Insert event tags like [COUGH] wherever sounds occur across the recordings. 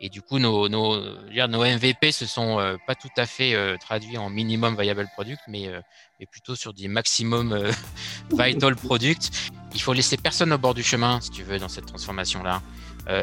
Et du coup, nos, nos, nos MVP se sont euh, pas tout à fait euh, traduits en minimum viable product, mais, euh, plutôt sur des maximum [LAUGHS] vital product. Il faut laisser personne au bord du chemin, si tu veux, dans cette transformation-là.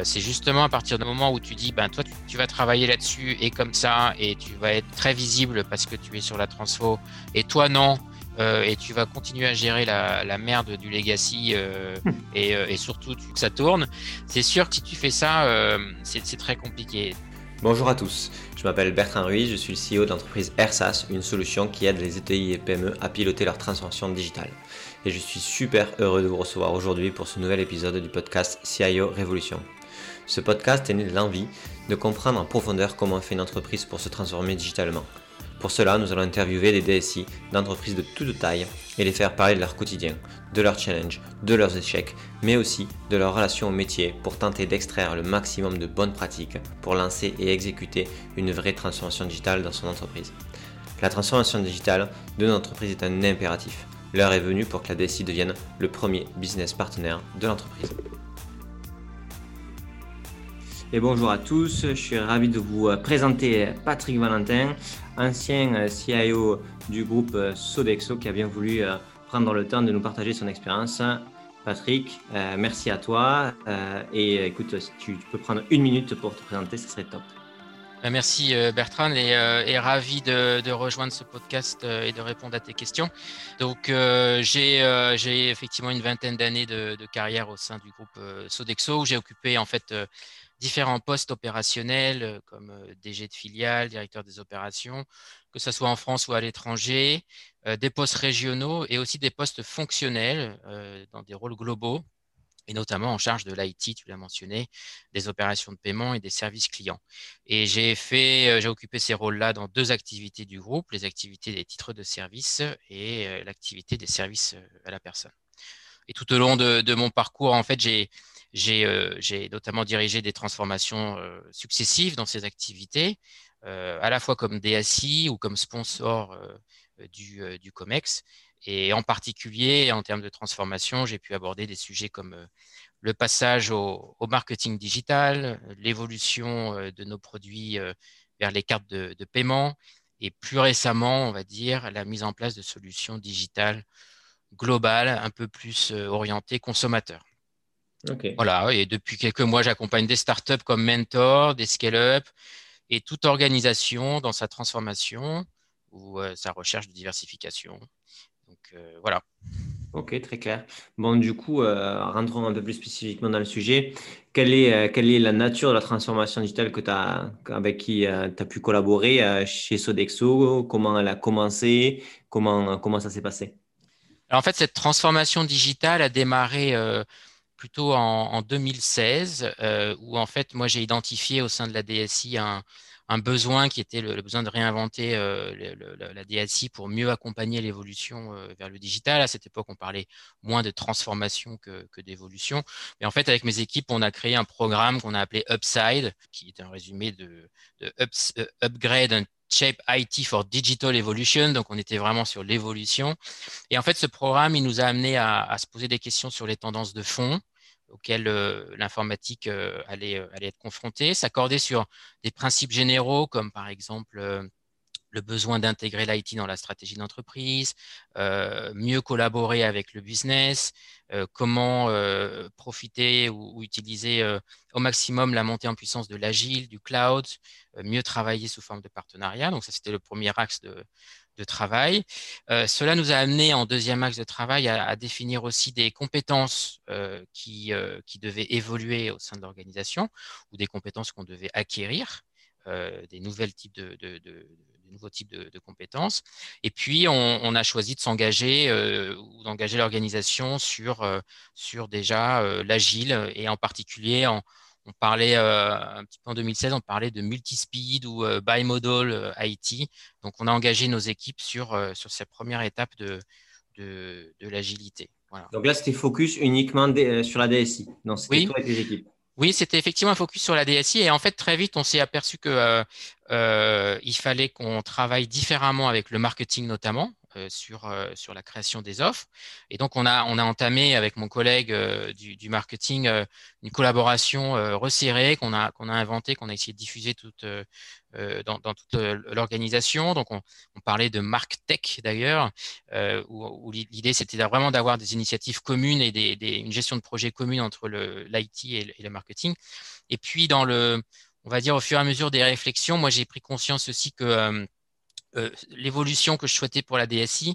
c'est justement à partir du moment où tu dis, ben toi, tu vas travailler là-dessus et comme ça, et tu vas être très visible parce que tu es sur la transfo, et toi non, euh, et tu vas continuer à gérer la, la merde du legacy euh, hmm. et, euh, et, surtout que ça tourne, c'est sûr que si tu fais ça, euh, c'est très compliqué. Bonjour à tous, je m'appelle Bertrand Ruiz, je suis le CEO de l'entreprise AirSAS, une solution qui aide les ETI et PME à piloter leur transformation digitale. Et je suis super heureux de vous recevoir aujourd'hui pour ce nouvel épisode du podcast CIO Révolution. Ce podcast est né de l'envie de comprendre en profondeur comment fait une entreprise pour se transformer digitalement. Pour cela, nous allons interviewer des DSI d'entreprises de toute taille et les faire parler de leur quotidien, de leurs challenges, de leurs échecs, mais aussi de leur relation au métier pour tenter d'extraire le maximum de bonnes pratiques pour lancer et exécuter une vraie transformation digitale dans son entreprise. La transformation digitale de notre entreprise est un impératif. L'heure est venue pour que la DSI devienne le premier business partenaire de l'entreprise. Et bonjour à tous, je suis ravi de vous présenter Patrick Valentin, ancien euh, CIO du groupe euh, Sodexo qui a bien voulu euh, prendre le temps de nous partager son expérience. Patrick, merci à toi. et écoute, si tu peux prendre une minute pour te présenter, ce serait top. Merci Bertrand et, ravi de, rejoindre ce podcast et de répondre à tes questions. Donc j'ai effectivement une vingtaine d'années de, carrière au sein du groupe Sodexo où j'ai occupé en fait différents postes opérationnels euh, comme euh, DG de filiale, directeur des opérations, que ce soit en France ou à l'étranger, euh, des postes régionaux et aussi des postes fonctionnels dans des rôles globaux et notamment en charge de l'IT, tu l'as mentionné, des opérations de paiement et des services clients. Et j'ai fait, j'ai occupé ces rôles-là dans deux activités du groupe, les activités des titres de service et l'activité des services à la personne. Et tout au long de, de mon parcours, en fait, j'ai euh, j'ai notamment dirigé des transformations euh, successives dans ces activités, euh, à la fois comme DSI ou comme sponsor du, du, COMEX. Et en particulier, en termes de transformation, j'ai pu aborder des sujets comme le passage au, au marketing digital, l'évolution de nos produits vers les cartes de, de, paiement et plus récemment, on va dire, la mise en place de solutions digitales globales, un peu plus orientées consommateurs. Voilà, et depuis quelques mois, j'accompagne des startups comme mentor, des scale-up et toute organisation dans sa transformation ou euh, sa recherche de diversification. Donc euh, voilà. Ok, très clair. Bon, du coup, euh, rentrons un peu plus spécifiquement dans le sujet. Quelle est, quelle est la nature de la transformation digitale que as, avec qui tu as pu collaborer chez Sodexo? Comment elle a commencé? Comment, comment ça s'est passé? Alors, En fait, cette transformation digitale a démarré plutôt en, 2016, euh, où en fait, moi, j'ai identifié au sein de la DSI un, besoin qui était le, besoin de réinventer euh, la DSI pour mieux accompagner l'évolution euh, vers le digital. À cette époque, on parlait moins de transformation que, d'évolution. Mais en fait, avec mes équipes, on a créé un programme qu'on a appelé Upside, qui est un résumé de, Upgrade and Shape IT for Digital Evolution. Donc, on était vraiment sur l'évolution. Et en fait, ce programme, il nous a amené à, à, se poser des questions sur les tendances de fond, auxquels euh, l'informatique euh, allait, euh, allait, être confrontée, s'accorder sur des principes généraux comme par exemple le besoin d'intégrer l'IT dans la stratégie d'entreprise, mieux collaborer avec le business, comment profiter ou, ou utiliser au maximum la montée en puissance de l'agile, du cloud, mieux travailler sous forme de partenariat. Donc ça, c'était le premier axe de, de travail. Euh, cela nous a amené en deuxième axe de travail à, définir aussi des compétences euh, qui, euh, qui devaient évoluer au sein de l'organisation ou des compétences qu'on devait acquérir, des nouvelles types de, de, nouveaux types de, compétences. Et puis, on, on a choisi de s'engager ou d'engager l'organisation sur, sur déjà l'agile et en particulier en, on parlait euh, un petit peu en 2016, on parlait de multi-speed ou euh, bimodal euh, IT. Donc, on a engagé nos équipes sur, sur cette première étape de, de, de l'agilité. Voilà. Donc là, c'était focus uniquement sur la DSI. Non, c'était oui. et tes équipes. Oui, c'était effectivement un focus sur la DSI et en fait très vite on s'est aperçu que euh, euh, fallait qu'on travaille différemment avec le marketing notamment. sur, sur la création des offres. Et donc, on a, on a entamé avec mon collègue du, marketing une collaboration resserrée qu'on a, qu'on a inventée, qu'on a essayé de diffuser toute, dans, toute l'organisation. Donc, on, parlait de marque tech d'ailleurs, où, l'idée c'était vraiment d'avoir des initiatives communes et des, une gestion de projet commune entre l'IT et, le marketing. Et puis, dans le, on va dire au fur et à mesure des réflexions, moi j'ai pris conscience aussi que euh, euh, l'évolution que je souhaitais pour la DSI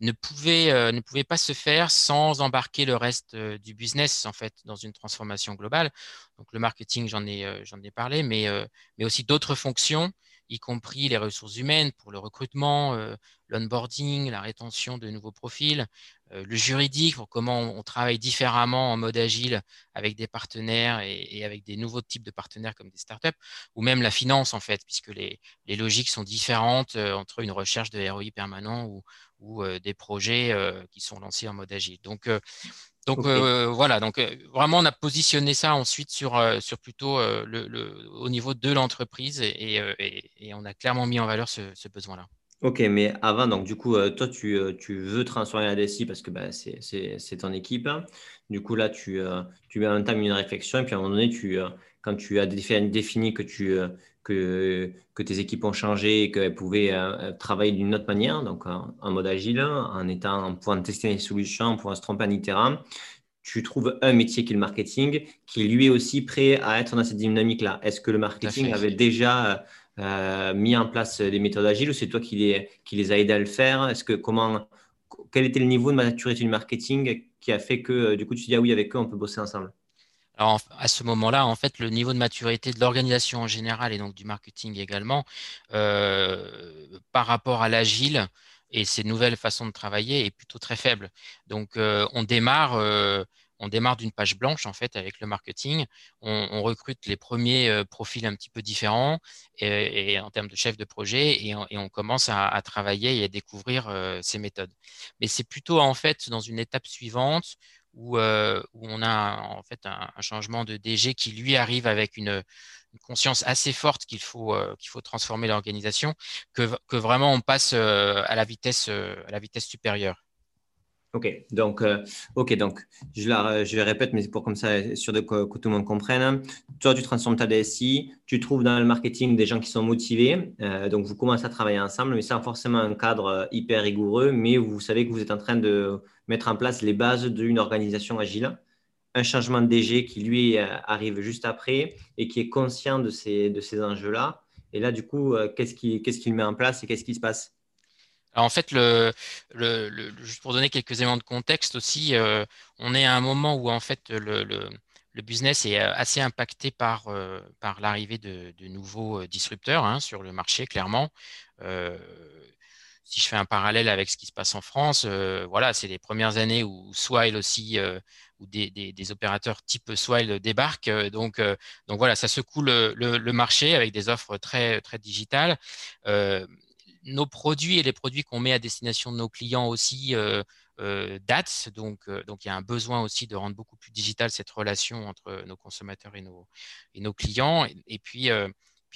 ne pouvait, euh, ne pouvait pas se faire sans embarquer le reste du business en fait dans une transformation globale. Donc le marketing, j'en ai, j'en ai parlé, mais, mais aussi d'autres fonctions y compris les ressources humaines pour le recrutement, euh, l'onboarding, la rétention de nouveaux profils, euh, le juridique pour comment on, travaille différemment en mode agile avec des partenaires et, avec des nouveaux types de partenaires comme des startups, ou même la finance en fait, puisque les, logiques sont différentes euh, entre une recherche de ROI permanent ou, ou des projets qui sont lancés en mode agile. Donc donc euh, voilà, donc euh, vraiment on a positionné ça ensuite sur, euh, sur plutôt le, au niveau de l'entreprise et, et, on a clairement mis en valeur ce, besoin-là. Ok, mais avant, donc du coup, toi tu, tu, veux transformer la DSI parce que bah, c'est ton équipe. Du coup là, tu, tu entames une réflexion et puis à un moment donné, tu, quand tu as défini que tu, que, que tes équipes ont changé et qu'elles pouvaient euh, travailler d'une autre manière, donc en, mode agile, en étant en pouvant tester les solutions, en pouvant se tromper en itérant, tu trouves un métier qui est le marketing, qui lui est aussi prêt à être dans cette dynamique-là. Est-ce que le marketing avait déjà euh, mis en place des méthodes agiles ou c'est toi qui les, qui les a aidés à le faire? Est-ce que comment quel était le niveau de maturité du marketing qui a fait que euh, du coup tu te dis ah oui avec eux on peut bosser ensemble? Alors, à ce moment-là, en fait, le niveau de maturité de l'organisation en général et donc du marketing également, euh, par rapport à l'agile et ces nouvelles façons de travailler, est plutôt très faible. Donc, euh, on démarre. Euh, on démarre d'une page blanche en fait avec le marketing. On, recrute les premiers profils un petit peu différents et, en termes de chef de projet et on, commence à, travailler et à découvrir ces méthodes. Mais c'est plutôt en fait dans une étape suivante euh, où, on a en fait un, changement de DG qui lui arrive avec une, conscience assez forte qu'il faut, euh, qu'il faut transformer l'organisation, que, que, vraiment on passe euh, à, la vitesse, à la vitesse supérieure. Ok, donc, ok, donc je, la, je répète, mais pour comme ça, sûr de que, tout le monde comprenne. Toi, tu transformes ta DSI, tu trouves dans le marketing des gens qui sont motivés, donc vous commencez à travailler ensemble, mais sans forcément un cadre hyper rigoureux, mais vous savez que vous êtes en train de mettre en place les bases d'une organisation agile. Un changement de DG qui, lui, euh, arrive juste après et qui est conscient de ces, de ces enjeux-là. Et là, du coup, euh, qu'est-ce qu'il met en place et qu'est-ce qui se passe? Alors en fait, juste pour donner quelques éléments de contexte aussi, euh, on est à un moment où en fait le, business est assez impacté par, par l'arrivée de, nouveaux disrupteurs hein, sur le marché, clairement si je fais un parallèle avec ce qui se passe en France, euh, voilà, c'est les premières années où Swile aussi, euh, où des, opérateurs type Swile débarquent. Euh, donc, donc voilà, ça secoue le, le, marché avec des offres très, très digitales. Nos produits et les produits qu'on met à destination de nos clients aussi datent. Donc, donc il y a un besoin aussi de rendre beaucoup plus digital cette relation entre nos consommateurs et nos, clients. et puis,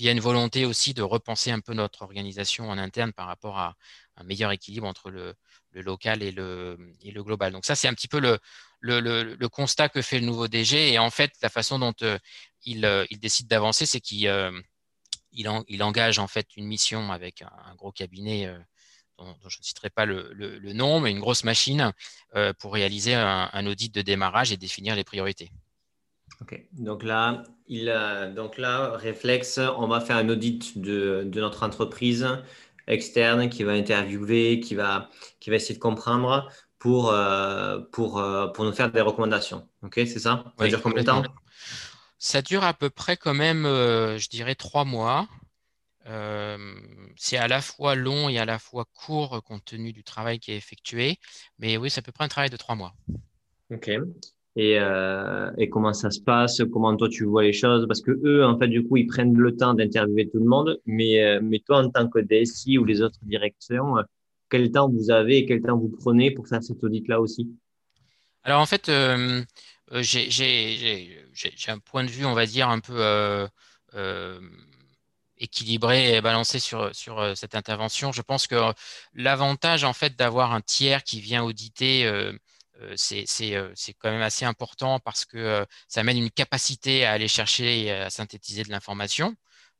il y a une volonté aussi de repenser un peu notre organisation en interne par rapport à un meilleur équilibre entre le, local et le, global. Donc ça, c'est un petit peu le, constat que fait le nouveau DG. Et en fait, la façon dont euh, il, euh, décide d'avancer, c'est qu'il euh, il, engage en fait une mission avec un, gros cabinet dont, je ne citerai pas le, nom, mais une grosse machine pour réaliser un audit de démarrage et définir les priorités. Ok, donc là, il, donc là, réflexe, on va faire un audit de, de, notre entreprise externe qui va interviewer, qui va, qui va essayer de comprendre pour, euh, pour, euh, pour nous faire des recommandations. Ok, c'est ça? Ça dure combien de temps? Ça dure à peu près quand même, euh, je dirais, trois mois. c'est à la fois long et à la fois court compte tenu du travail qui est effectué. Mais oui, c'est à peu près un travail de trois mois. Ok et, euh, et, comment ça se passe, comment toi tu vois les choses, parce que eux, en fait, du coup, ils prennent le temps d'interviewer tout le monde, mais, euh, mais toi, en tant que DSI ou les autres directions, euh, quel temps vous avez et quel temps vous prenez pour faire cet audit-là aussi? Alors, en fait, euh, j'ai un point de vue, on va dire, un peu équilibré et balancé sur, sur cette intervention. Je pense que l'avantage en fait d'avoir un tiers qui vient auditer c'est quand même assez important parce que ça amène une capacité à aller chercher et à synthétiser de l'information.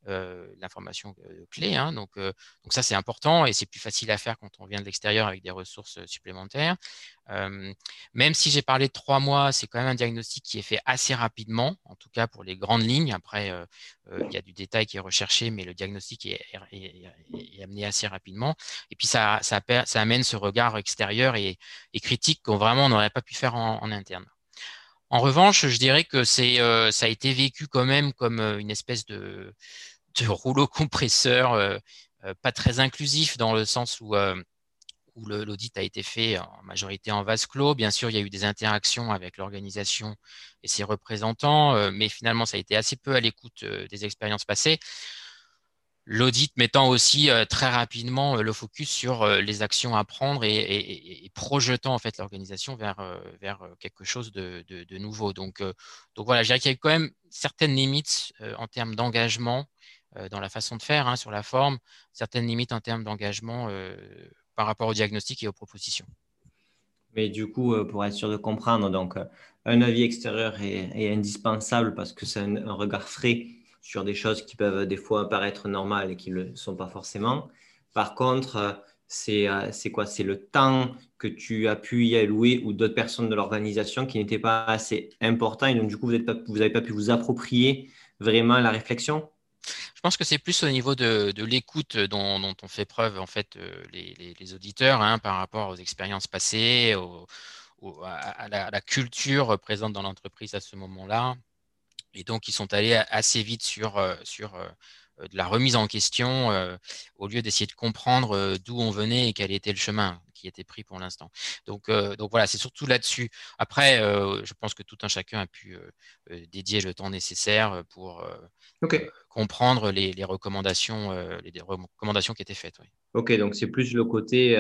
Euh, l'information euh, clé. Hein, donc, euh, donc ça, c'est important et c'est plus facile à faire quand on vient de l'extérieur avec des ressources supplémentaires. même si j'ai parlé de trois mois, c'est quand même un diagnostic qui est fait assez rapidement, en tout cas pour les grandes lignes. Après, il y a du détail qui est recherché, mais le diagnostic est, amené assez rapidement. Et puis, ça, ça, ça amène ce regard extérieur et, critique qu'on vraiment n'aurait pas pu faire en, interne. En revanche, je dirais que c'est, ça a été vécu quand même comme une espèce de, rouleau compresseur euh, euh, pas très inclusif dans le sens euh, où l'audit a été fait en majorité en vase clos. Bien sûr, il y a eu des interactions avec l'organisation et ses représentants, mais finalement, ça a été assez peu à l'écoute des expériences passées. L'audit mettant aussi très rapidement le focus sur les actions à prendre et, projetant en fait l'organisation vers, vers quelque chose de, de, nouveau. Donc, donc voilà, je dirais qu'il y a quand même certaines limites en termes d'engagement euh, dans la façon de faire, hein, sur la forme, certaines limites en termes d'engagement euh, par rapport au diagnostic et aux propositions. Mais du coup, euh, pour être sûr de comprendre, donc un avis extérieur est, indispensable parce que c'est un, regard frais sur des choses qui peuvent des fois paraître normales et qui ne le sont pas forcément. Par contre, c'est quoi? C'est le temps que tu as pu y allouer ou d'autres personnes de l'organisation qui n'étaient pas assez importants et donc du coup, vous n'avez pas pu vous approprier vraiment la réflexion? Je pense que c'est plus au niveau de, l'écoute dont, dont, on fait preuve en fait euh, les, auditeurs hein, par rapport aux expériences passées, à, la, culture présente dans l'entreprise à ce moment-là. Et donc, ils sont allés assez vite sur, euh, sur euh, de la remise en question au lieu d'essayer de comprendre d'où on venait et quel était le chemin qui était pris pour l'instant. Donc, donc voilà, c'est surtout là-dessus. Après, je pense que tout un chacun a pu dédier le temps nécessaire pour comprendre les, recommandations, les, recommandations qui étaient faites. Ok, donc c'est plus le côté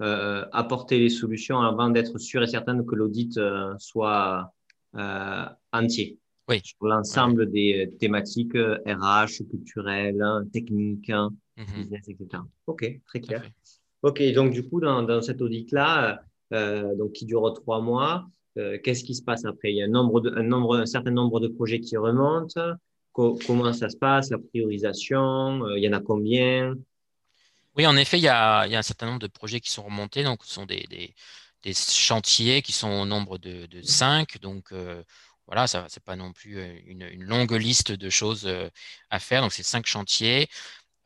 apporter les solutions avant d'être sûr et certain que l'audit soit entier oui. sur l'ensemble des thématiques RH, culturelles, techniques, mmh business, etc. Ok, très clair. Ok, donc du coup, dans, dans cet audit-là, euh, donc qui dure trois mois, euh, qu'est-ce qui se passe après? Il y a un, nombre de, un, nombre, un certain nombre de projets qui remontent. comment ça se passe? La priorisation euh, Il y en a combien? Oui, en effet, il y, a, il y, a, un certain nombre de projets qui sont remontés. Donc, ce sont des, des, des chantiers qui sont au nombre de, de cinq. Donc, voilà, ça c'est pas non plus une, longue liste de choses à faire. Donc, c'est cinq chantiers.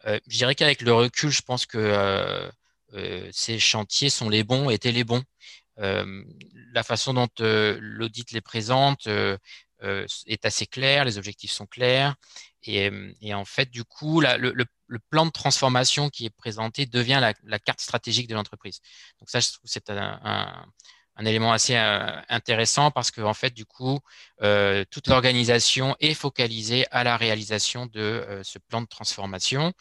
je dirais qu'avec le recul, je pense que ces chantiers sont les bons, étaient les bons. La façon dont l'audit les présente est assez claire, les objectifs sont clairs. Et, en fait, du coup, le, plan de transformation qui est présenté devient la, carte stratégique de l'entreprise. Donc ça, je trouve c'est un, élément assez intéressant parce que en fait, du coup, toute l'organisation est focalisée à la réalisation de ce plan de transformation.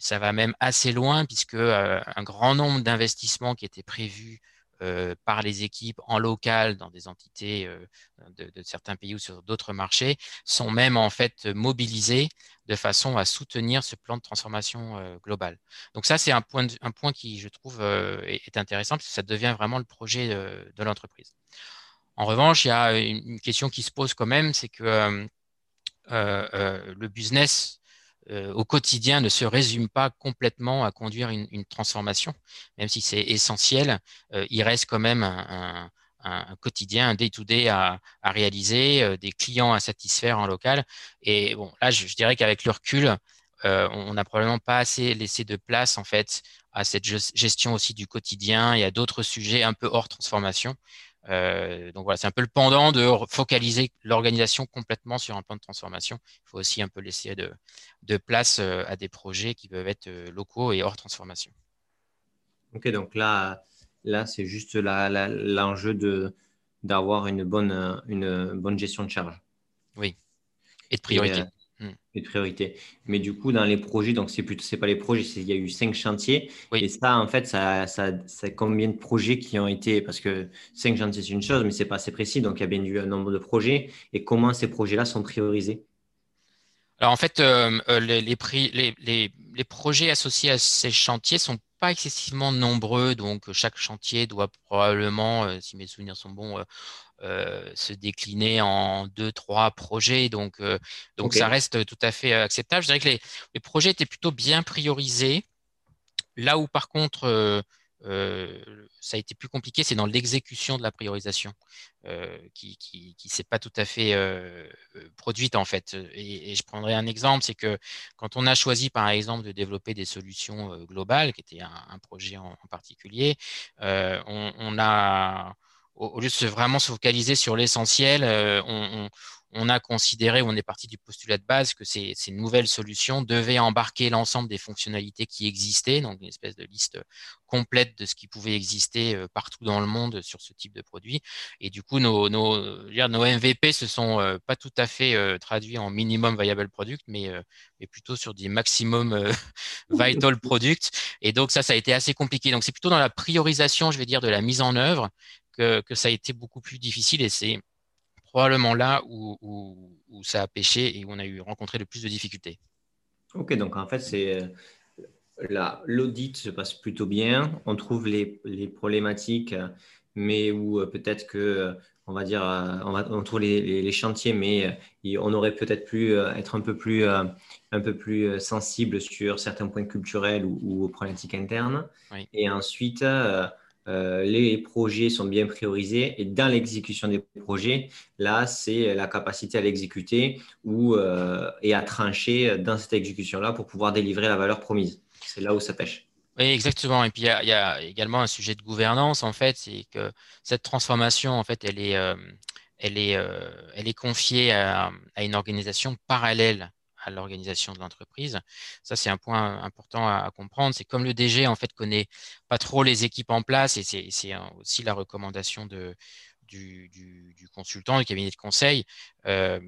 Ça va même assez loin puisque euh, un grand nombre d'investissements qui étaient prévus euh, par les équipes en local dans des entités euh, de, certains pays ou sur d'autres marchés sont même en fait mobilisés de façon à soutenir ce plan de transformation global. Donc ça, c'est un point, un point qui, je trouve, est, intéressant parce que ça devient vraiment le projet de, l'entreprise. En revanche, il y a une question qui se pose quand même, c'est que le business euh, au quotidien ne se résume pas complètement à conduire une, transformation, même si c'est essentiel, euh, il reste quand même un, quotidien, un day-to-day à, réaliser, euh, des clients à satisfaire en local. Et bon, là, je, dirais qu'avec le recul, on n'a probablement pas assez laissé de place en fait à cette gestion aussi du quotidien et à d'autres sujets un peu hors transformation. Euh, donc voilà, c'est un peu le pendant de focaliser l'organisation complètement sur un plan de transformation. Il faut aussi un peu laisser de, place euh, à des projets qui peuvent être euh, locaux et hors transformation. Ok, donc là, là c'est juste l'enjeu de d'avoir une bonne, une bonne gestion de charge. Oui, et de priorité. Et de priorité. Mais du coup, dans les projets, donc c'est plutôt, c'est pas les projets, il y a eu cinq chantiers. Et ça, en fait, ça, ça, ça, combien de projets qui ont été, parce que cinq chantiers, c'est une chose, mais c'est pas assez précis. Donc, il y a bien eu un nombre de projets. Et comment ces projets-là sont priorisés? Alors en fait, les, les, les, les, projets associés à ces chantiers sont pas excessivement nombreux, donc chaque chantier doit probablement, si mes souvenirs sont bons, euh, se décliner en deux, trois projets. Donc, euh, donc ça reste tout à fait euh, acceptable. Je dirais que les, les projets étaient plutôt bien priorisés. Là où, par contre, ça a été plus compliqué, c'est dans l'exécution de la priorisation qui qui, qui s'est pas tout à fait produite en fait. Et, je prendrai un exemple, c'est que quand on a choisi par exemple de développer des solutions globales, qui était un, projet en, particulier, on, on, a au, lieu de vraiment se focaliser sur l'essentiel, euh, on, on, a considéré, on est parti du postulat de base que ces, ces nouvelles solutions devaient embarquer l'ensemble des fonctionnalités qui existaient, donc une espèce de liste complète de ce qui pouvait exister euh, partout dans le monde sur ce type de produit. Et du coup, nos, nos, nos MVP se sont euh, pas tout à fait traduits en minimum viable product, mais, mais plutôt sur des maximum [LAUGHS] vital product. Et donc ça, ça a été assez compliqué. Donc c'est plutôt dans la priorisation, je vais dire, de la mise en œuvre que, ça a été beaucoup plus difficile et c'est probablement là où, ça a pêché et où on a eu rencontré le plus de difficultés. Ok, donc en fait, c'est euh, l'audit se passe plutôt bien, on trouve les, problématiques, mais où euh, peut-être que euh, on va dire, on, va, on trouve les, chantiers, mais on aurait peut-être pu être un peu plus, un peu plus sensible sur certains points culturels ou, aux problématiques internes. Et ensuite, euh, les projets sont bien priorisés et dans l'exécution des projets, là, c'est la capacité à l'exécuter euh, et à trancher dans cette exécution-là pour pouvoir délivrer la valeur promise. C'est là où ça pêche. Oui, exactement. Et puis, il y, a également un sujet de gouvernance, en fait, c'est que cette transformation, en fait, elle est, euh, elle est, elle est confiée à une organisation parallèle à l'organisation de l'entreprise. Ça, c'est un point important à, comprendre. C'est comme le DG, en fait, connaît pas trop les équipes en place et c'est aussi la recommandation du, consultant, du cabinet de conseil. Euh,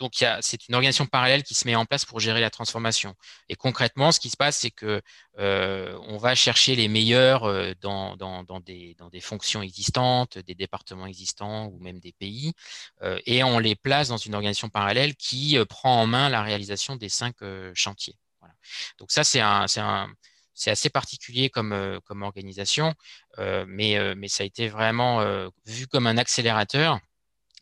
donc, c'est une organisation parallèle qui se met en place pour gérer la transformation. Et concrètement, ce qui se passe, c'est que euh, on va chercher les meilleurs euh, dans, dans, dans, des, dans, des, fonctions existantes, des départements existants ou même des pays, euh, et on les place dans une organisation parallèle qui euh, prend en main la réalisation des cinq euh, chantiers. Donc ça, c'est un, c'est assez particulier comme, comme organisation, mais, mais ça a été vraiment vu comme un accélérateur.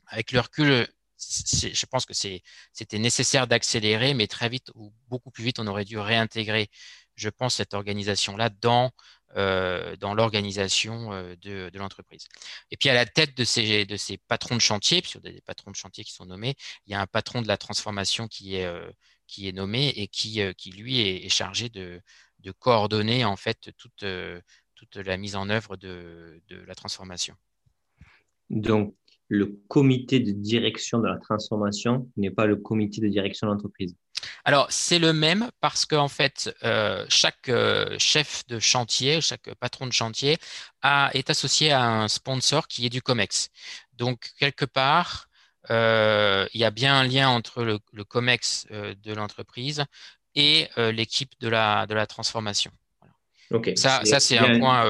Avec le recul, je pense que c'était nécessaire d'accélérer, mais très vite ou beaucoup plus vite, on aurait dû réintégrer, je pense, cette organisation-là dans, euh, l'organisation euh, de, l'entreprise. Et puis à la tête de ces, de ces patrons de chantier, a des patrons de chantier qui sont nommés, il y a un patron de la transformation qui est, euh, nommé et qui, lui est, chargé de, coordonner en fait toute, toute la mise en œuvre de, de la transformation. Donc, le comité de direction de la transformation n'est pas le comité de direction de l'entreprise Alors, c'est le même parce qu'en fait, euh, chaque euh, chef de chantier, chaque patron de chantier a, est associé à un sponsor qui est du COMEX. Donc, quelque part, euh, il y a bien un lien entre le, COMEX de l'entreprise et l'équipe de la, de la transformation. Ça, ça c'est un point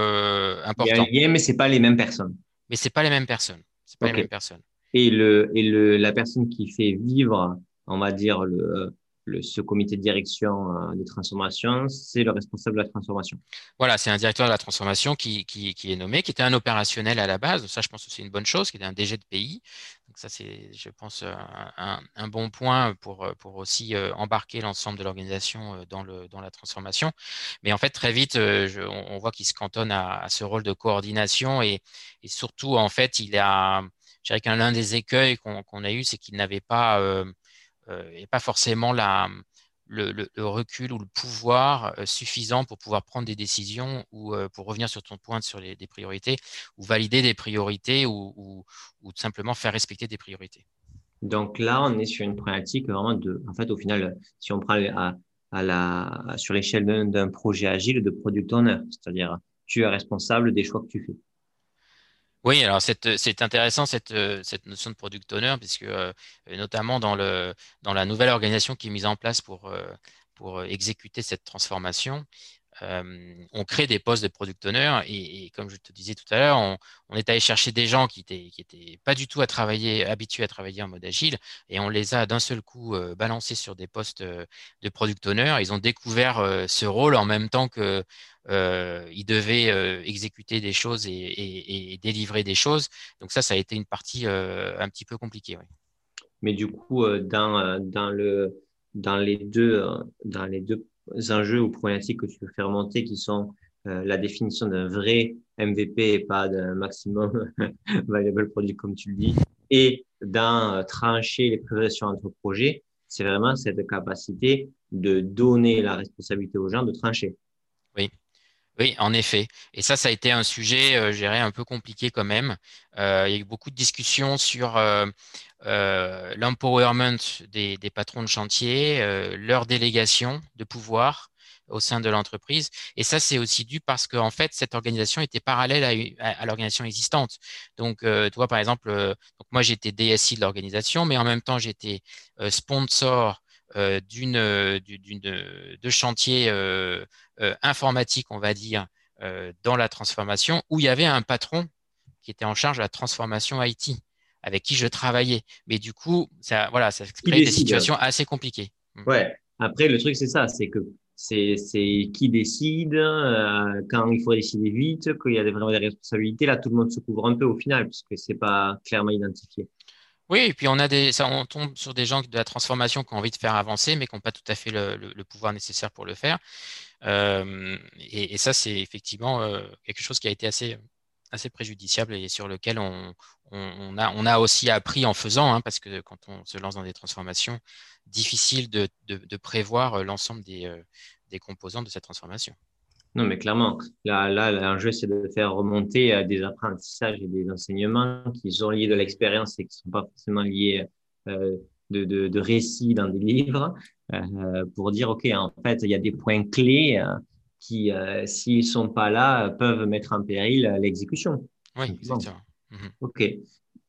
important. Il y a un lien, mais ce pas les mêmes personnes. Mais ce pas les mêmes personnes. C'est pas la même personne. Et, le, et le, la personne qui fait vivre, on va dire, le, ce comité de direction euh, de transformation, c'est le responsable de la transformation. Voilà, c'est un directeur de la transformation qui, qui, est nommé, qui était un opérationnel à la base. Ça, je pense que c'est une bonne chose, qui était un DG de pays. Donc ça, c'est, je pense, un, un, bon point pour, pour aussi euh, embarquer l'ensemble de l'organisation euh, dans, le, dans la transformation. Mais en fait, très vite, on voit qu'il se cantonne à, ce rôle de coordination et, et surtout, en fait, il a, je dirais qu'un des écueils qu'on, a eu, c'est qu'il n'avait pas, euh, euh, pas forcément la, le, recul ou le pouvoir euh, suffisant pour pouvoir prendre des décisions ou euh, pour revenir sur ton point sur les, priorités ou valider des priorités ou, ou, ou, simplement faire respecter des priorités. Donc là, on est sur une problématique vraiment de, en fait, au final, si on prend à, à la, sur l'échelle d'un projet agile de product owner, c'est-à-dire tu es responsable des choix que tu fais. Oui, alors c'est intéressant cette, cette, notion de product owner, puisque euh, notamment dans, le, dans la nouvelle organisation qui est mise en place euh, pour exécuter cette transformation, on crée des postes de product owner et, comme je te disais tout à l'heure, on, est allé chercher des gens qui étaient, qui étaient pas du tout à travailler, habitués à travailler en mode agile et on les a d'un seul coup balancés sur des postes de product owner. Ils ont découvert ce rôle en même temps que ils devaient exécuter des choses et, délivrer des choses. Donc ça, ça a été une partie un petit peu compliquée. Mais du coup, dans, les deux, dans les deux enjeux ou problématiques que tu veux faire remonter, qui sont euh, la définition d'un vrai MVP et pas d'un maximum [LAUGHS] valuable produit, comme tu le dis, et euh, trancher les priorisations entre projets, c'est vraiment cette capacité de donner la responsabilité aux gens de trancher. Oui. Oui, en effet. Et ça, ça a été un sujet, euh, je dirais, un peu compliqué quand même. Euh, il y a eu beaucoup de discussions sur euh, euh l'empowerment des, patrons de chantier, leur délégation de pouvoir au sein de l'entreprise. Et ça, c'est aussi dû parce qu'en en fait, cette organisation était parallèle à, l'organisation existante. Donc, toi, par exemple, donc moi, j'étais DSI de l'organisation, mais en même temps, j'étais sponsor euh, d'une de chantier euh, euh, informatique, on va dire, dans la transformation, où il y avait un patron qui était en charge de la transformation IT, avec qui je travaillais. Mais du coup, ça, voilà, ça crée des situations assez compliquées. Mm. Ouais. Après, le truc, c'est ça, c'est que c'est qui décide, quand il faut décider vite, qu'il y a vraiment des responsabilités. Là, tout le monde se couvre un peu au final, puisque c'est pas clairement identifié. Oui, et puis on a des, ça, on tombe sur des gens de la transformation qui ont envie de faire avancer, mais qui n'ont pas tout à fait le, pouvoir nécessaire pour le faire. Euh, et, ça, c'est effectivement euh, quelque chose qui a été assez, préjudiciable et sur lequel on, a, aussi appris en faisant, hein, parce que quand on se lance dans des transformations, difficile de, prévoir l'ensemble des, euh, des composants de cette transformation. Non, mais clairement, là, là l'enjeu, c'est de faire remonter euh, des apprentissages et des enseignements qui sont liés de l'expérience et qui ne sont pas forcément liés euh, de, de, de, récits dans des livres, euh, pour dire, OK, en fait, il y a des points clés euh, qui, s'ils sont pas là, peuvent mettre en péril l'exécution. Oui, exactement. Mhm. OK.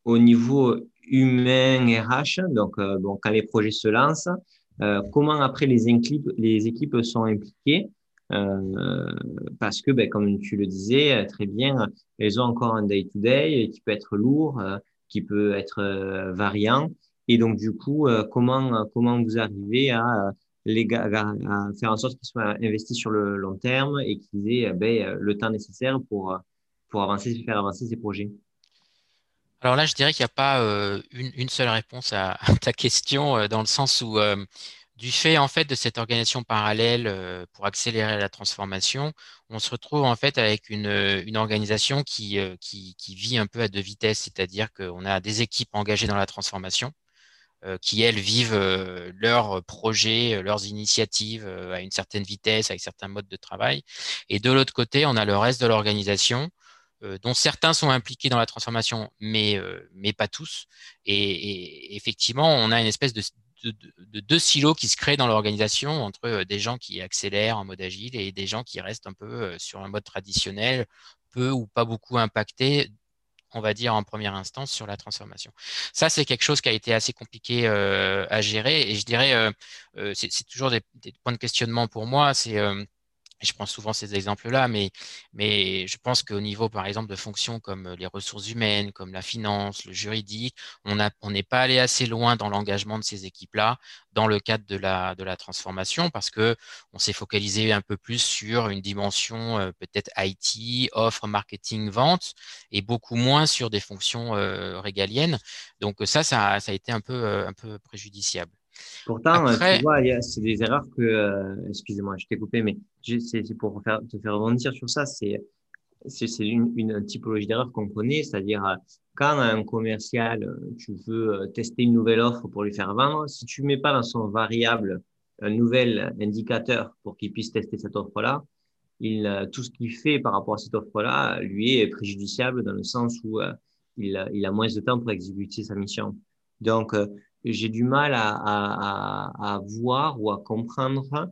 Au niveau humain RH, donc bon, quand les projets se lancent, comment après les les équipes sont impliquées euh, parce que, ben, comme tu le disais euh, très bien, elles ont encore un day-to-day qui peut être lourd, euh, qui peut être variant. Et donc, du coup, comment, comment vous arrivez à, faire en sorte qu'ils soient investis sur le long terme et qu'ils aient ben, le temps nécessaire pour, pour avancer, faire avancer ces projets? Alors là, je dirais qu'il n'y a pas une, seule réponse à, [LAUGHS] ta question, dans le sens où du fait en fait de cette organisation parallèle euh, pour accélérer la transformation, on se retrouve en fait avec une, euh, organisation euh, qui, qui, vit un peu à deux vitesses, c'est-à-dire qu'on a des équipes engagées dans la transformation qui elles vivent leurs projets, leurs initiatives à une certaine vitesse, avec certains modes de travail, et de l'autre côté, on a le reste de l'organisation dont certains sont impliqués dans la transformation, mais, mais pas tous. et, effectivement, on a une espèce de de, deux silos qui se créent dans l'organisation entre euh, des gens qui accélèrent en mode agile et des gens qui restent un peu euh, sur un mode traditionnel, peu ou pas beaucoup impactés on va dire en première instance sur la transformation. Ça, c'est quelque chose qui a été assez compliqué euh, à gérer et je dirais, c'est toujours des, points de questionnement pour moi. C'est je prends souvent ces exemples-là, mais, mais je pense qu'au niveau, par exemple, de fonctions comme les ressources humaines, comme la finance, le juridique, on n'est on pas allé assez loin dans l'engagement de ces équipes-là dans le cadre de la, de la transformation parce que on s'est focalisé un peu plus sur une dimension euh, peut-être IT, offre, marketing, vente et beaucoup moins sur des fonctions euh, régaliennes. Donc ça, ça, ça a été un peu, euh, un peu préjudiciable. Pourtant, tu vois, c'est des erreurs que, euh, excusez-moi, je t'ai coupé, mais c'est pour te faire rebondir sur ça, c'est une, typologie d'erreur qu'on connaît, c'est-à-dire euh, quand un commercial, euh, tu veux tester une nouvelle offre pour lui faire vendre, si tu mets pas dans son variable un nouvel indicateur pour qu'il puisse tester cette offre-là, tout ce qu'il fait par rapport à cette offre-là lui est préjudiciable dans le sens où il, a moins de temps pour exécuter sa mission. Donc, j'ai du mal à, voir ou à comprendre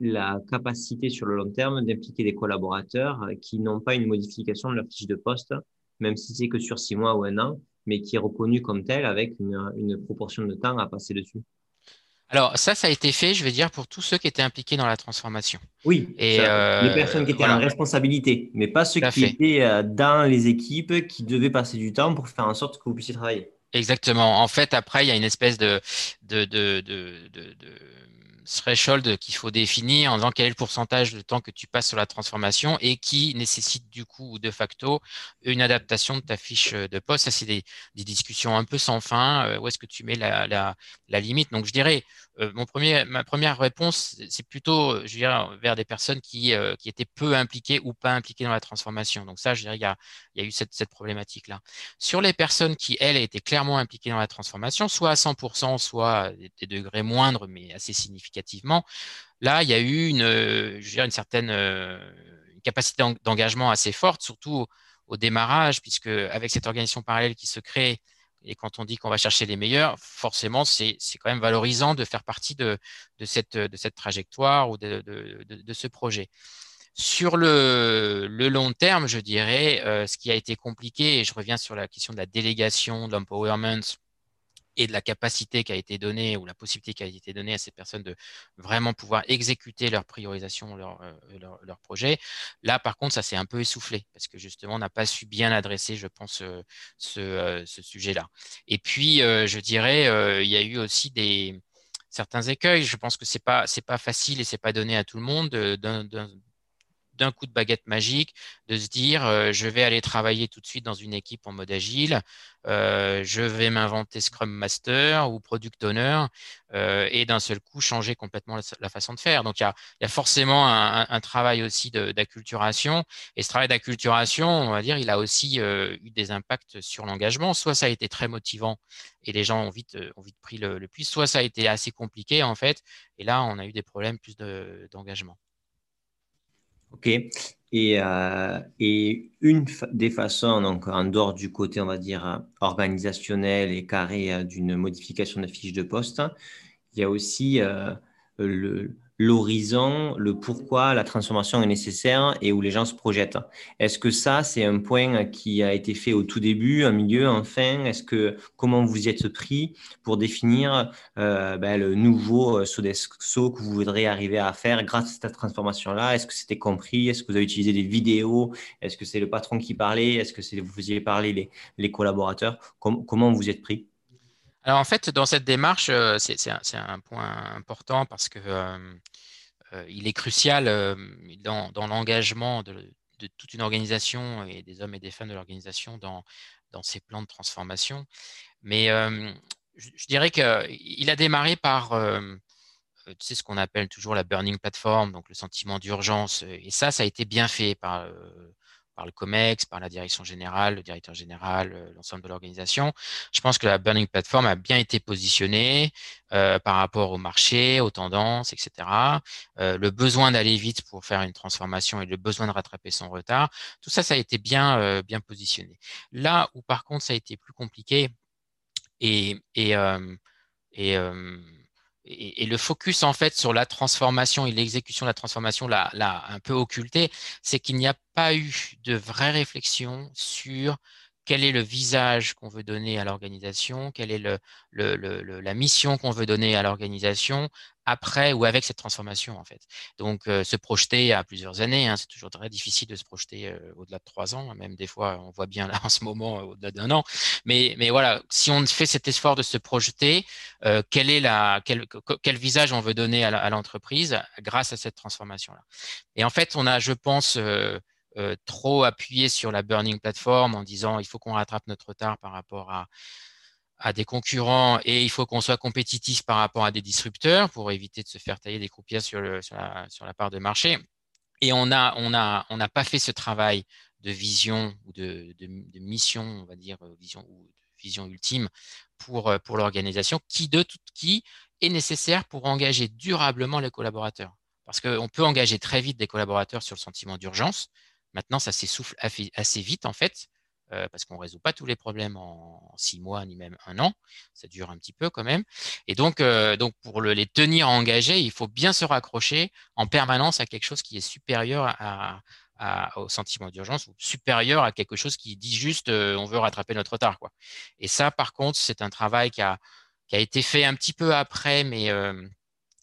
la capacité sur le long terme d'impliquer des collaborateurs qui n'ont pas une modification de leur fiche de poste, même si c'est que sur six mois ou un an, mais qui est reconnu comme tel avec une, une proportion de temps à passer dessus. Alors ça, ça a été fait, je vais dire, pour tous ceux qui étaient impliqués dans la transformation. Oui, Et, euh, les personnes qui étaient voilà. en responsabilité, mais pas ceux qui fait. étaient euh, dans les équipes qui devaient passer du temps pour faire en sorte que vous puissiez travailler. Exactement. En fait, après, il y a une espèce de, de, de, de, de- de threshold qu'il faut définir en disant quel est le pourcentage de temps que tu passes sur la transformation et qui nécessite du coup ou de facto une adaptation de ta fiche de poste. Ça, c'est des, discussions un peu sans fin. Euh, où est-ce que tu mets la, la, la limite? Donc, je dirais, euh, mon premier, ma première réponse, c'est plutôt, je dirais, vers des personnes qui, euh, qui étaient peu impliquées ou pas impliquées dans la transformation. Donc, ça, je dirais, il y a, il y a eu cette, cette problématique-là. Sur les personnes qui, elles, étaient clairement impliquées dans la transformation, soit à 100%, soit des, degrés moindres, mais assez là, il y a eu une, euh, certaine euh, capacité d'eng- d'engagement assez forte, surtout au, démarrage, puisque avec cette organisation parallèle qui se crée, et quand on dit qu'on va chercher les meilleurs, forcément, c'est quand même valorisant de faire partie de, cette, trajectoire ou de, ce projet. Sur le, le, long terme, je dirais, euh, ce qui a été compliqué, et je reviens sur la question de la délégation, de l'empowerment et de la capacité qui a été donnée ou la possibilité qui a été donnée à ces personnes de vraiment pouvoir exécuter leur priorisation, leur, leur, leur projet. Là, par contre, ça s'est un peu essoufflé parce que justement, on n'a pas su bien adresser, je pense, euh, ce, euh, ce sujet-là. Et puis, euh, je dirais, il y a eu aussi des certains écueils. Je pense que c'est pas c'est pas facile et c'est pas donné à tout le monde d'un coup de baguette magique, de se dire euh, je vais aller travailler tout de suite dans une équipe en mode agile, euh, je vais m'inventer Scrum Master ou Product Owner euh, et d'un seul coup changer complètement la, façon de faire. Donc il y a, forcément un, travail aussi d'acculturation et ce travail d'acculturation, on va dire, il a aussi eu des impacts sur l'engagement. Soit ça a été très motivant et les gens ont vite, pris le, le plus, soit ça a été assez compliqué en fait et là on a eu des problèmes plus d'engagement. De, Ok. Et, euh, et une des façons, donc en dehors du côté, on va dire, organisationnel et carré euh, d'une modification de fiche de poste, il y a aussi euh, le, l'horizon, le pourquoi la transformation est nécessaire et où les gens se projettent. Est-ce que ça, c'est un point qui a été fait au tout début, un milieu, en fin Est-ce que comment vous y êtes pris pour définir euh, ben, le nouveau Sodexo que vous voudrez arriver à faire grâce à cette transformation-là? Est-ce que c'était compris? Est-ce que vous avez utilisé des vidéos? Est-ce que c'est le patron qui parlait? Est-ce que vous faisiez parler les, les collaborateurs? Com Comment vous y êtes pris? Alors en fait, dans cette démarche, euh, c'est un, point important parce que euh, euh, il est crucial euh, dans, l'engagement de, toute une organisation et des hommes et des femmes de l'organisation dans, ces plans de transformation. Mais euh, je, je, dirais qu'il a démarré par sais, ce qu'on appelle toujours la burning platform, donc le sentiment d'urgence. Et ça, ça a été bien fait par par le COMEX, par la direction générale, le directeur général, l'ensemble de l'organisation. Je pense que la Burning Platform a bien été positionnée euh, par rapport au marché, aux tendances, etc. Euh, le besoin d'aller vite pour faire une transformation et le besoin de rattraper son retard, tout ça, ça a été bien, euh, bien positionné. Là où par contre, ça a été plus compliqué et, et, euh, et et, le focus en fait sur la transformation et l'exécution de la transformation l'a un peu occulté, c'est qu'il n'y a pas eu de vraie réflexion sur quel est le visage qu'on veut donner à l'organisation, quelle est la mission qu'on veut donner à l'organisation après ou avec cette transformation en fait. Donc euh, se projeter à plusieurs années, hein, c'est toujours très difficile de se projeter euh, au-delà de trois ans, même des fois on voit bien là [LAUGHS] en ce moment euh, au-delà d'un an. Mais, voilà, si on fait cet effort de se projeter, quel quel, visage on veut donner à l'entreprise grâce à cette transformation là. Et en fait, on a, je pense euh, trop appuyé sur la burning platform en disant il faut qu'on rattrape notre retard par rapport à, des concurrents et il faut qu'on soit compétitif par rapport à des disrupteurs pour éviter de se faire tailler des croupières sur, la, part de marché. Et on n'a on a, pas fait ce travail de vision ou de, mission, on va dire, vision ou vision ultime pour, pour l'organisation qui, de tout, qui est nécessaire pour engager durablement les collaborateurs. Parce qu'on peut engager très vite des collaborateurs sur le sentiment d'urgence. Maintenant, ça s'essouffle assez vite, en fait, euh, parce qu'on ne résout pas tous les problèmes en, six mois, ni même un an. Ça dure un petit peu quand même. Et donc, euh, donc pour le, les tenir engagés, il faut bien se raccrocher en permanence à quelque chose qui est supérieur au sentiment d'urgence ou supérieur à quelque chose qui dit juste euh, on veut rattraper notre retard. Quoi. Et ça, par contre, c'est un travail qui a qui a été fait un petit peu après, mais,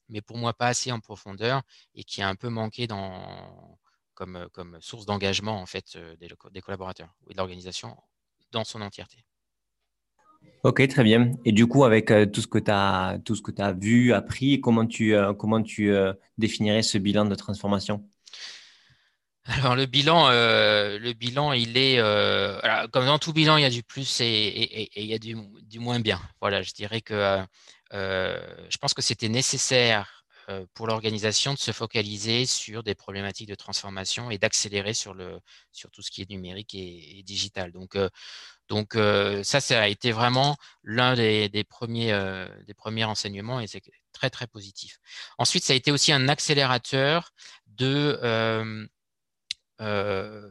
mais pour moi pas assez en profondeur et qui a un peu manqué dans, comme, comme source d'engagement en fait des, des collaborateurs ou de l'organisation dans son entièreté. Ok, très bien. Et du coup, avec tout ce que tu as, tout ce que as vu, appris, comment tu, comment tu définirais ce bilan de transformation? Alors le bilan, le bilan, il est comme dans tout bilan, il y a du plus et, il y a du, moins bien. Voilà, je dirais que je pense que c'était nécessaire pour l'organisation de se focaliser sur des problématiques de transformation et d'accélérer sur sur tout ce qui est numérique et, digital. Donc donc ça, ça a été vraiment l'un des, des, premiers des premiers enseignements et c'est très très positif. Ensuite, ça a été aussi un accélérateur de euh,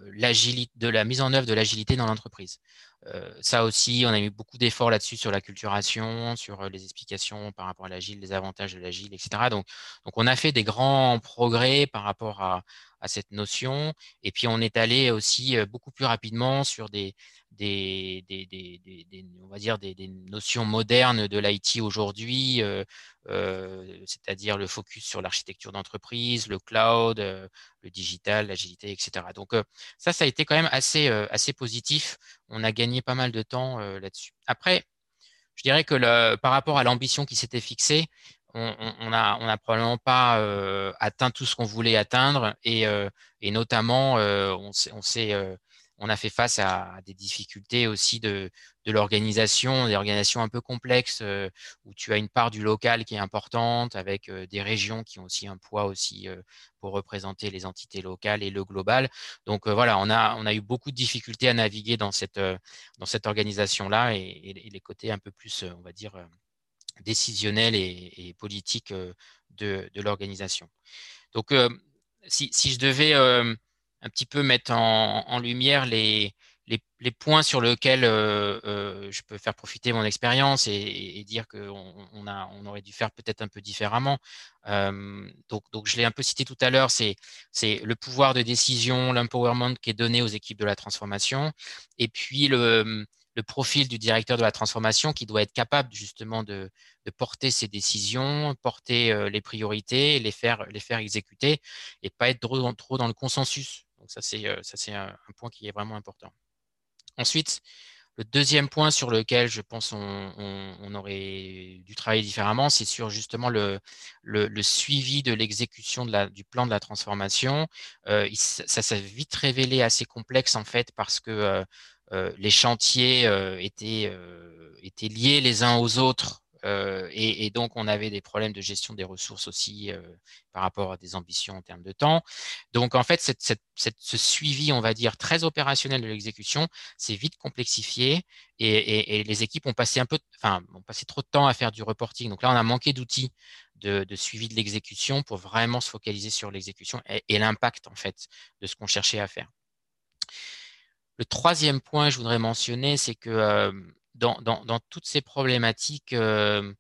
de la mise en œuvre de l'agilité dans l'entreprise. Euh, ça aussi, on a mis beaucoup d'efforts là-dessus sur la culturation, sur euh, les explications par rapport à l'agile, les avantages de l'agile, etc. Donc, donc, on a fait des grands progrès par rapport à, à cette notion. Et puis, on est allé aussi beaucoup plus rapidement sur des, des, des, des, on va dire des, notions modernes de l'IT aujourd'hui, euh, euh, c'est-à-dire le focus sur l'architecture d'entreprise, le cloud, euh, le digital, l'agilité, etc. Donc ça, ça a été quand même assez, assez positif. On a gagné pas mal de temps là-dessus. Après, je dirais que par rapport à l'ambition qui s'était fixée, on n'a on a probablement pas atteint tout ce qu'on voulait atteindre et, et notamment on s'est on a fait face à, des difficultés aussi de, l'organisation, des organisations un peu complexes euh, où tu as une part du local qui est importante avec euh, des régions qui ont aussi un poids aussi euh, pour représenter les entités locales et le global. Donc voilà, on a, eu beaucoup de difficultés à naviguer dans cette, organisation-là et, les côtés un peu plus, on va dire, décisionnels et, politiques de, l'organisation. Donc si, je devais un petit peu mettre en, lumière les, points sur lesquels euh, euh, je peux faire profiter mon expérience et, dire qu'on on on aurait dû faire peut-être un peu différemment. Euh, donc, je l'ai un peu cité tout à l'heure, c'est le pouvoir de décision, l'empowerment qui est donné aux équipes de la transformation, et puis le, profil du directeur de la transformation qui doit être capable justement de, porter ses décisions, porter les priorités, les faire, exécuter et pas être trop dans le consensus donc ça, c'est euh, un, point qui est vraiment important. Ensuite, le deuxième point sur lequel je pense on, aurait dû travailler différemment, c'est sur justement le, suivi de l'exécution du plan de la transformation. Euh, ça s'est vite révélé assez complexe en fait parce que euh, les chantiers étaient liés les uns aux autres euh, et, donc, on avait des problèmes de gestion des ressources aussi euh, par rapport à des ambitions en termes de temps. Donc, en fait, ce suivi, on va dire, très opérationnel de l'exécution, s'est vite complexifié et, les équipes ont passé un peu, enfin, ont passé trop de temps à faire du reporting. Donc là, on a manqué d'outils de, suivi de l'exécution pour vraiment se focaliser sur l'exécution et, l'impact, en fait, de ce qu'on cherchait à faire. Le troisième point que je voudrais mentionner, c'est que euh, dans, toutes ces problématiques euh,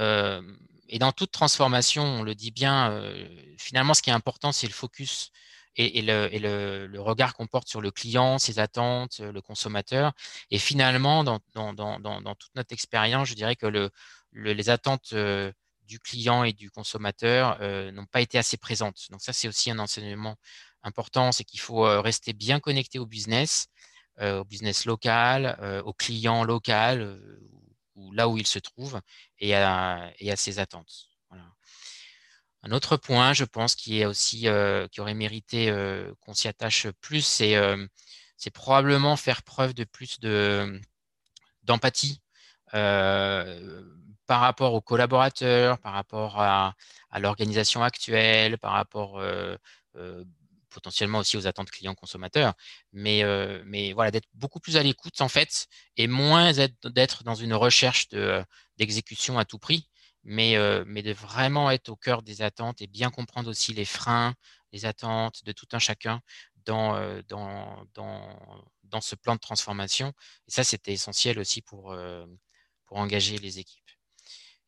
euh, et dans toute transformation, on le dit bien, euh, finalement, ce qui est important, c'est le focus et, le, regard qu'on porte sur le client, ses attentes, le consommateur. Et finalement, dans, toute notre expérience, je dirais que les attentes du client et du consommateur n'ont pas été assez présentes. Donc ça, c'est aussi un enseignement important, c'est qu'il faut rester bien connecté au business au business local, euh, au client local, euh, ou là où il se trouve, et à, et à ses attentes. Un autre point, je pense, qui est aussi qui aurait mérité qu'on s'y attache plus, c'est c'est probablement faire preuve de plus de d'empathie par rapport aux collaborateurs, par rapport à, à l'organisation actuelle, par rapport potentiellement aussi aux attentes clients-consommateurs, mais, euh, mais voilà, d'être beaucoup plus à l'écoute en fait, et moins d'être dans une recherche d'exécution à tout prix, mais, euh, mais de vraiment être au cœur des attentes et bien comprendre aussi les freins, les attentes de tout un chacun dans, euh, dans, dans, dans ce plan de transformation. Et ça, c'était essentiel aussi pour, pour engager les équipes.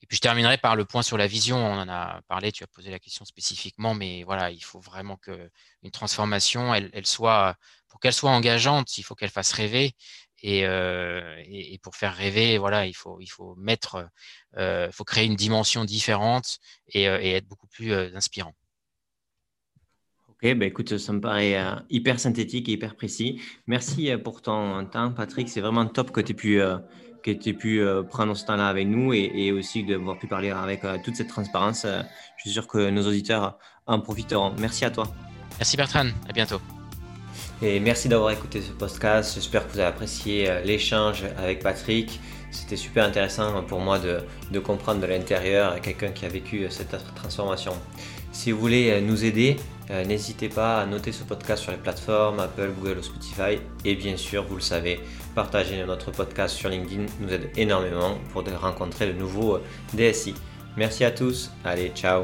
Et puis je terminerai par le point sur la vision. On en a parlé, tu as posé la question spécifiquement, mais voilà, il faut vraiment que une transformation, elle, soit, pour qu'elle soit engageante, il faut qu'elle fasse rêver. Et, pour faire rêver, voilà, il faut, il faut mettre, il faut créer une dimension différente et, être beaucoup plus inspirant. Ok, bah écoute, ça me paraît hyper synthétique et hyper précis. Merci pour ton temps, Patrick. C'est vraiment top que tu aies pu, que tu pu prendre ce temps-là avec nous et, et aussi d'avoir pu parler avec toute cette transparence. je suis sûr que nos auditeurs en profiteront. Merci à toi. Merci Bertrand, à bientôt. Et merci d'avoir écouté ce podcast. J'espère que vous avez apprécié euh, l'échange avec Patrick. C'était super intéressant pour moi de, comprendre de l'intérieur quelqu'un qui a vécu euh, cette transformation. Si vous voulez euh, nous aider, n'hésitez pas à noter ce podcast sur les plateformes Apple, Google ou Spotify. Et bien sûr, vous le savez, partager notre podcast sur LinkedIn nous aide énormément pour rencontrer de nouveaux DSI. Merci à tous. Allez, ciao